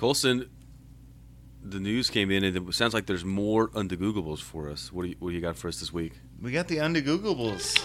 Colson, the news came in, and it sounds like there's more undegooglables for us. What do you, what do you got for us this week? We got the undegooglables.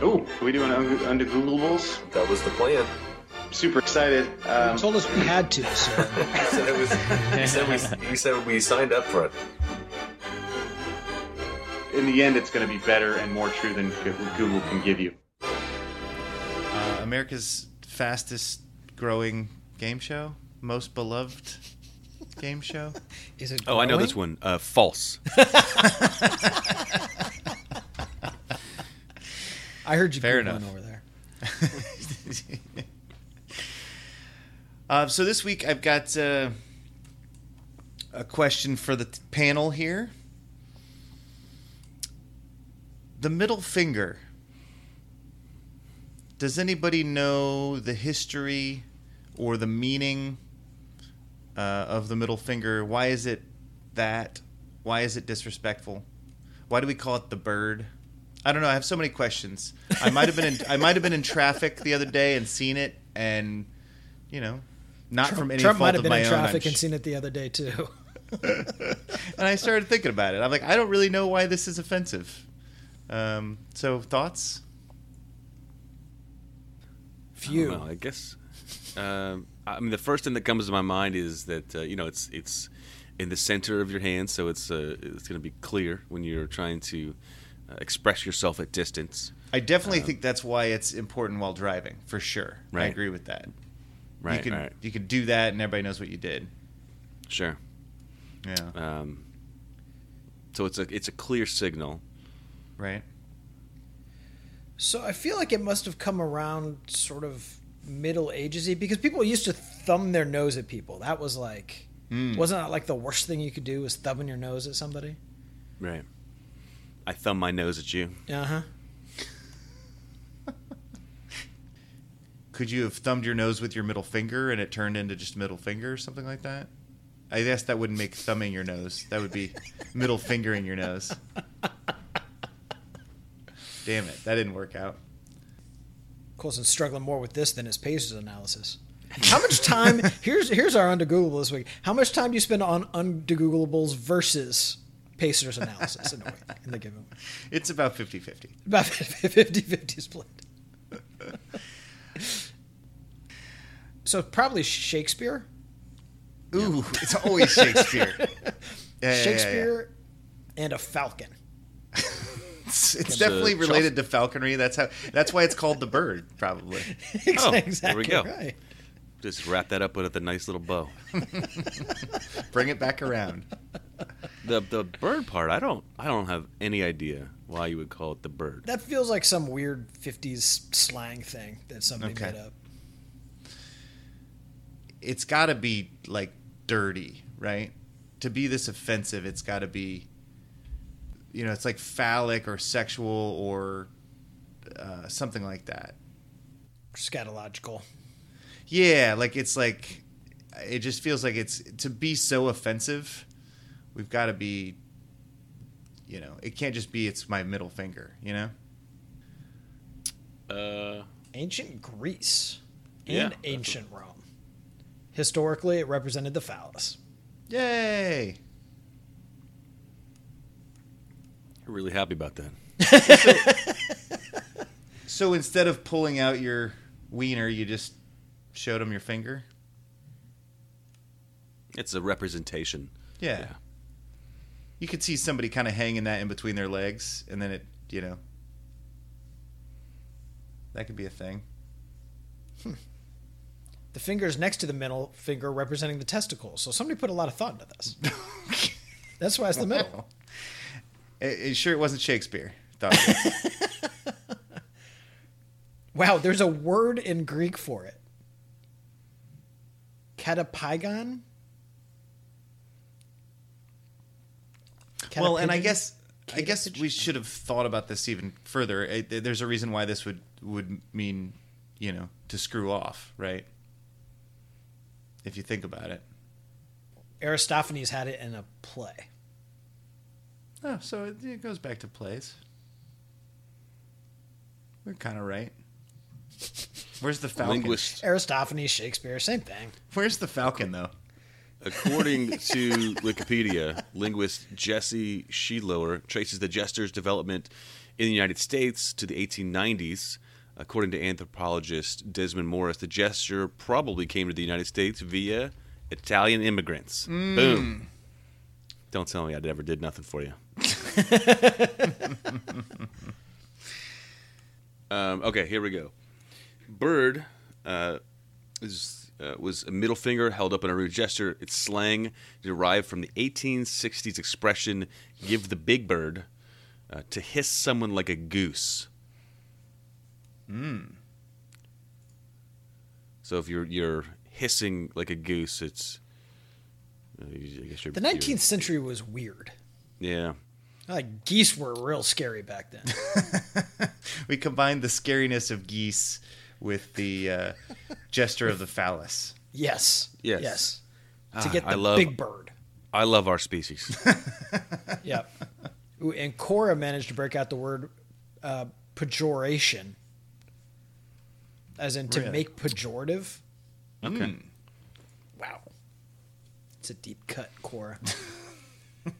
Oh, are we doing under Googleables? That was the plan. Super excited. Um, You told us we had to, so He said, it was, he, said we, he said we signed up for it. in the end, it's going to be better and more true than Google can give you. America's fastest growing game show, most beloved game show. is it? Oh, I know this one. Uh, false. I heard you Fair Googling enough. over there. Uh, so this week I've got uh, a question for the t- panel here. The middle finger. Does anybody know the history or the meaning uh, of the middle finger? Why is it that? Why is it disrespectful? Why do we call it the bird? I don't know. I have so many questions. I might have been in, I might have been in traffic the other day and seen it, and you know, not from any Trump fault might have of been my in own. I'm traffic and seen it the other day too. and I started thinking about it. I'm like, I don't really know why this is offensive. Um, so thoughts? Few. Well, I guess. Um, I mean, the first thing that comes to my mind is that uh, you know it's it's in the center of your hand, so it's uh, it's going to be clear when you're trying to uh, express yourself at distance. I definitely think that's why it's important while driving, for sure. I agree with that. Right. you can right. you can do that, and everybody knows what you did. Sure. Yeah. Um, so it's a it's a clear signal. Right. So I feel like it must have come around sort of Middle Agesy because people used to thumb their nose at people. That was like, Mm. wasn't that like the worst thing you could do was thumbing your nose at somebody? Right. I thumb my nose at you. Uh huh. Could you have thumbed your nose with your middle finger and it turned into just middle finger or something like that? I guess that wouldn't make thumbing your nose. That would be middle fingering your nose. Damn it, that didn't work out. Colson's struggling more with this than his Pacers analysis. How much time? here's here's our undegooglable this week. How much time do you spend on undegooglables versus Pacers analysis in, a week, in the given week? It's about 50-50. About 50-50 split. so probably Shakespeare. Ooh, it's always Shakespeare. Yeah, yeah, yeah, yeah. Shakespeare and a falcon. It's, it's It's, definitely related to falconry. That's how. That's why it's called the bird, probably. Oh, there exactly we go. right. Just wrap that up with a nice little bow. Bring it back around. The the bird part, I don't I don't have any idea why you would call it the bird. That feels like some weird 50s slang thing that somebody Okay. made up. It's got to be like dirty, right? To be this offensive, it's got to be. You know, it's like phallic or sexual or uh, something like that. Scatological. Yeah, like it's like it just feels like it's to be so offensive. We've got to be you know, it can't just be it's my middle finger, you know? Uh, Ancient Greece and that's ancient Rome. Historically, it represented the phallus. Yay. I'm really happy about that. So instead of pulling out your wiener, you just showed him your finger? It's a representation. Yeah. Yeah. You could see somebody kind of hanging that in between their legs and then it, you know. That could be a thing. Hmm. The fingers next to the middle finger representing the testicles. So somebody put a lot of thought into this. That's why it's the middle. Oh. It, it- sure it wasn't Shakespeare. Thought it. Wow, there's a word in Greek for it. Catapygon? well, and I guess I guess we should have thought about this even further. It, there's a reason why this would would mean, you know, to screw off, right? If you think about it. Aristophanes had it in a play. Oh, so it, it goes back to plays. We're kind of right. Where's the falcon? Linguist, Aristophanes, Shakespeare, same thing. Where's the falcon though? according to Wikipedia, linguist Jesse Sheidlower traces the jester's development in the United States to the 1890s. According to anthropologist Desmond Morris, the gesture probably came to the United States via Italian immigrants. Mm. Boom. Don't tell me I never did nothing for you. um, okay, here we go. Bird uh, is, uh, was a middle finger held up in a rude gesture. Its slang derived from the 1860s expression "give the big bird" uh, to hiss someone like a goose. So if you're you're hissing like a goose, it's. Uh, you- I guess you're, The you're- 19th century was weird. Yeah. Like geese were real scary back then. We combined the scariness of geese with the uh, gesture of the phallus. Yes. Yes. Yes. Ah, To get I the love- big bird. I love our species. Yep. And Quora managed to break out the word uh, pejoration, as in to Really? make pejorative. Okay. Wow. It's a deep cut, Quora.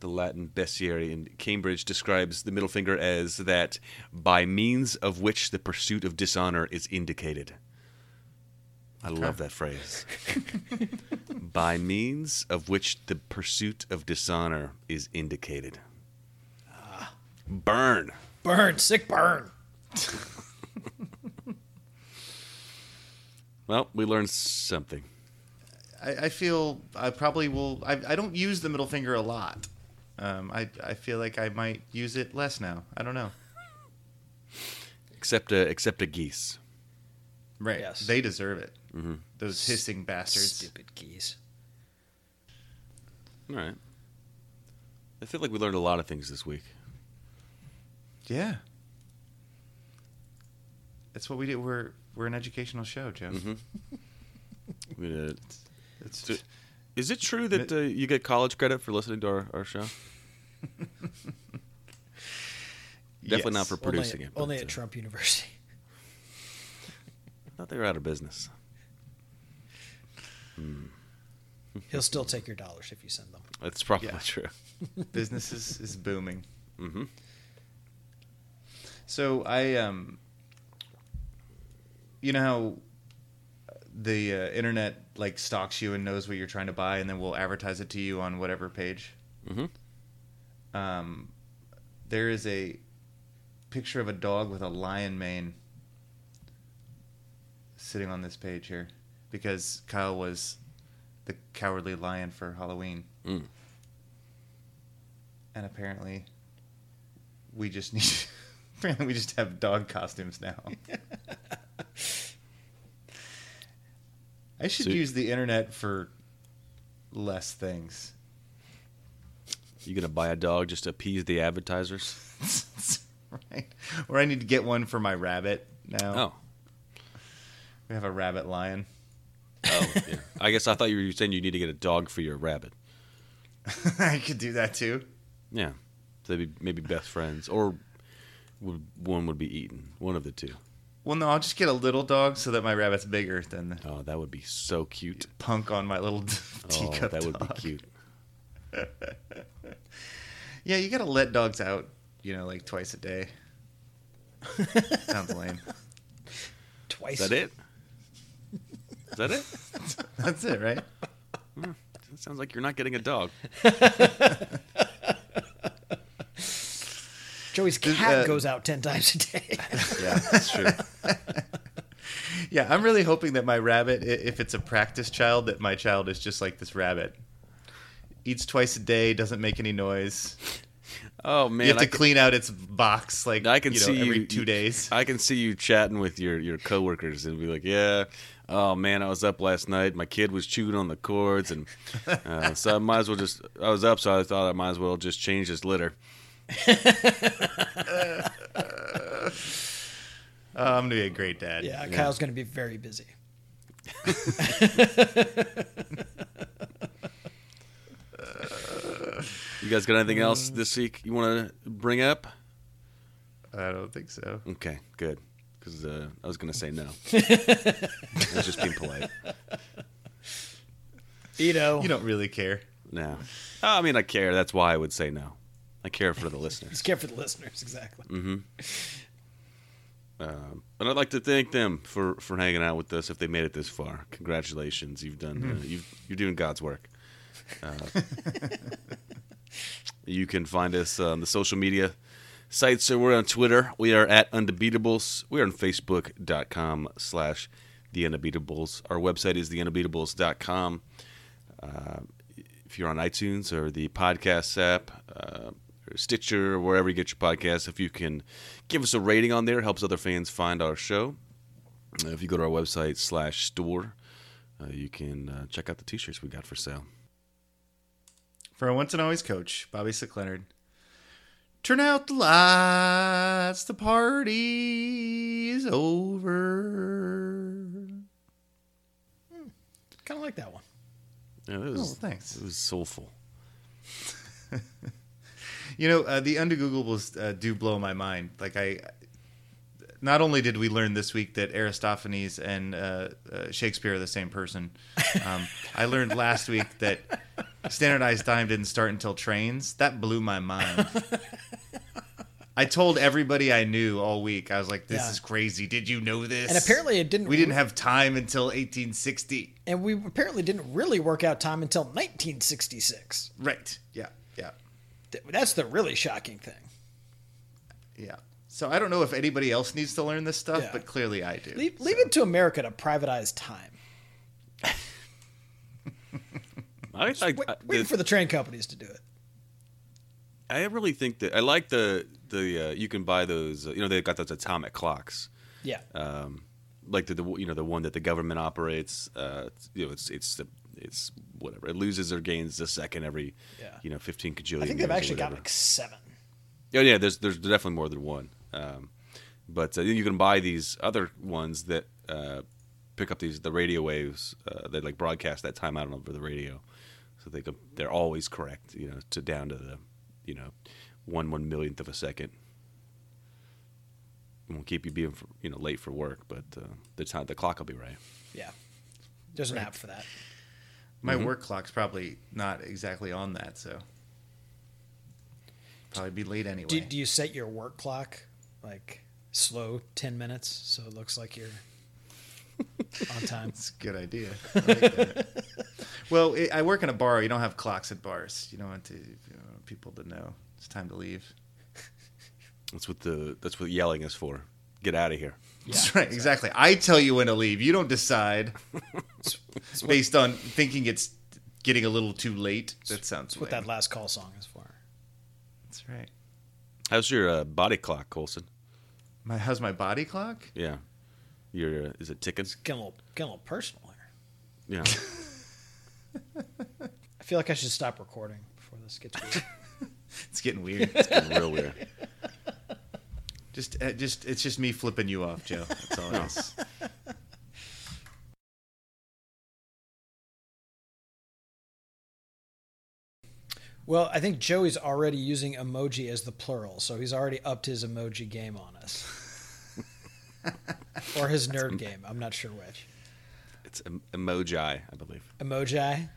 the Latin bestiary in Cambridge describes the middle finger as that by means of which the pursuit of dishonor is indicated. I love that phrase. by means of which the pursuit of dishonor is indicated. Ah. Burn. burn, sick burn. Well, we learned something. I, I feel I probably will. I, I don't use the middle finger a lot. Um, I I feel like I might use it less now. I don't know. Except a, except a geese. Right. Yes. They deserve it. Those hissing bastards. Stupid geese. All right. I feel like we learned a lot of things this week. Yeah. That's what we do. We're we're an educational show, Joe. We, uh, It's, So- Is it true that uh, you get college credit for listening to our, our show? Definitely not for producing only, it. but, Only uh, at Trump University. I thought they were out of business. He'll still take your dollars if you send them. That's probably Yeah. true. business is, is booming. hmm So I um, you know how the uh, internet like stalks you and knows what you're trying to buy, and then will advertise it to you on whatever page. hmm Um, there is a picture of a dog with a lion mane sitting on this page here because Kyle was the cowardly lion for Halloween, Mm. and apparently we just need. apparently, we just have dog costumes now. I should So- use the internet for less things. You gonna buy a dog just to appease the advertisers? right? Or I need to get one for my rabbit now. Oh, We have a rabbit lion. oh, yeah. I guess I thought you were saying you need to get a dog for your rabbit. I could do that too. Yeah, so they'd be maybe best friends, or would, one would be eaten. One of the two. Well, no, I'll just get a little dog so that my rabbit's bigger than the Oh, that would be so cute. punk on my little teacup. Oh, teacup that would be cute. Yeah, you gotta let dogs out, you know, like twice a day. Sounds lame. Twice. Is that it? Is that it? That's it, right? Hmm, sounds like you're not getting a dog. Joey's Does, cat uh, goes out ten times a day. Yeah, that's true. Yeah, I'm really hoping that my rabbit, if it's a practice child, that my child is just like this rabbit. Eats twice a day, doesn't make any noise. Oh man, you have to can- clean out its box like I can you know, see every you two days. I can see you chatting with your your coworkers and be like, "Yeah, oh man, I was up last night. My kid was chewing on the cords, and uh, so I might as well just. I was up, so I thought I might as well just change his litter." Oh, I'm gonna be a great dad. yeah, Kyle's going to be very busy. You guys got anything else this week you want to bring up? Uh, I don't think so. Okay, good. Because uh, I was going to say no. I was just being polite. Ito. You don't really care. No. I mean, I care. That's why I would say no. I care for the listeners. Just care for the listeners, exactly. Um, but I'd like to thank them for, for hanging out with us. If they made it this far, congratulations! You've done uh, you've, you're doing God's work. Uh, you can find us on the social media sites. So we're on Twitter. We are at Undebeatables. We are on Facebook.com slash The Undebeatables. Our website is TheUndebeatables.com. Uh, if you're on iTunes or the podcast app, Stitcher, or wherever you get your podcasts, if you can give us a rating on there, it helps other fans find our show. Uh, if you go to our website slash store, uh, you can uh, check out the t-shirts we got for sale. For our once and always coach, Bobby Slick Leonard. Turn out the lights, the party's over. Kind of like that one. Yeah, that was, Oh, thanks. It was soulful. You know, uh, the undegooglables uh, do blow my mind. Like I, not only did we learn this week that Aristophanes and uh, uh, Shakespeare are the same person, um, I learned last week that standardized time didn't start until trains. That blew my mind. I told everybody I knew all week. I was like, "This Yeah. is crazy. Did you know this?" And apparently it didn't. we didn't have time until 1860. And we apparently didn't really work out time until 1966. Right? Yeah. Yeah. Th- That's the really shocking thing. Yeah. So I don't know if anybody else needs to learn this stuff, Yeah. but clearly I do. Leave, leave it to America to privatize time. I, I, Wait, I, waiting for the train companies to do it. I really think that I like the the uh, you can buy those. Uh, you know, they've got those atomic clocks. Yeah. um, like the, the you know the one that the government operates. Uh, you know, it's it's the it's whatever. It loses or gains a second every Yeah. you know fifteen cajillion. I think they've actually got like seven. Oh yeah, there's there's definitely more than one. Um, but uh, you can buy these other ones that uh, pick up these the radio waves. Uh, they like broadcast that time out over the radio, so they can, they're always correct. You know, to down to the you know one one millionth of a second. It won't keep you being for, you know late for work, but uh, the time the clock will be right. Yeah. There's an app for that. My Mm-hmm. work clock's probably not exactly on that, so probably be late anyway. Do, do you set your work clock like slow 10 minutes so it looks like you're on time? It's a good idea. I like well, it, I work in a bar. You don't have clocks at bars. You don't want to you know, people to know it's time to leave. That's what the that's what yelling is for. Get out of here. That's right. Exactly. I tell you when to leave. You don't decide based on thinking it's getting a little too late. That sounds That's what lame. that last call song is for. That's right. How's your uh, body clock, Colson? My how's my body clock? Yeah, your uh, is it ticking? Getting a little, getting a little personal here. Yeah. I feel like I should stop recording before this gets weird. It's getting weird. It's getting real weird. Just, uh, just it's just me flipping you off, Joe. That's all it is. well, I think Joey's already using emoji as the plural, so he's already upped his emoji game on us. or his nerd game. I'm not sure which. It's em- emoji, I believe. Emoji?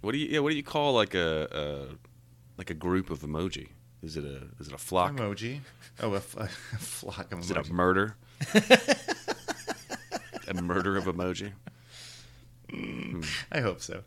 What do you yeah? What do you call like a, a like a group of emoji? Is it a is it a flock? Emoji. Oh, a, f- a flock of Is it a murder? a murder of emoji. I hope so.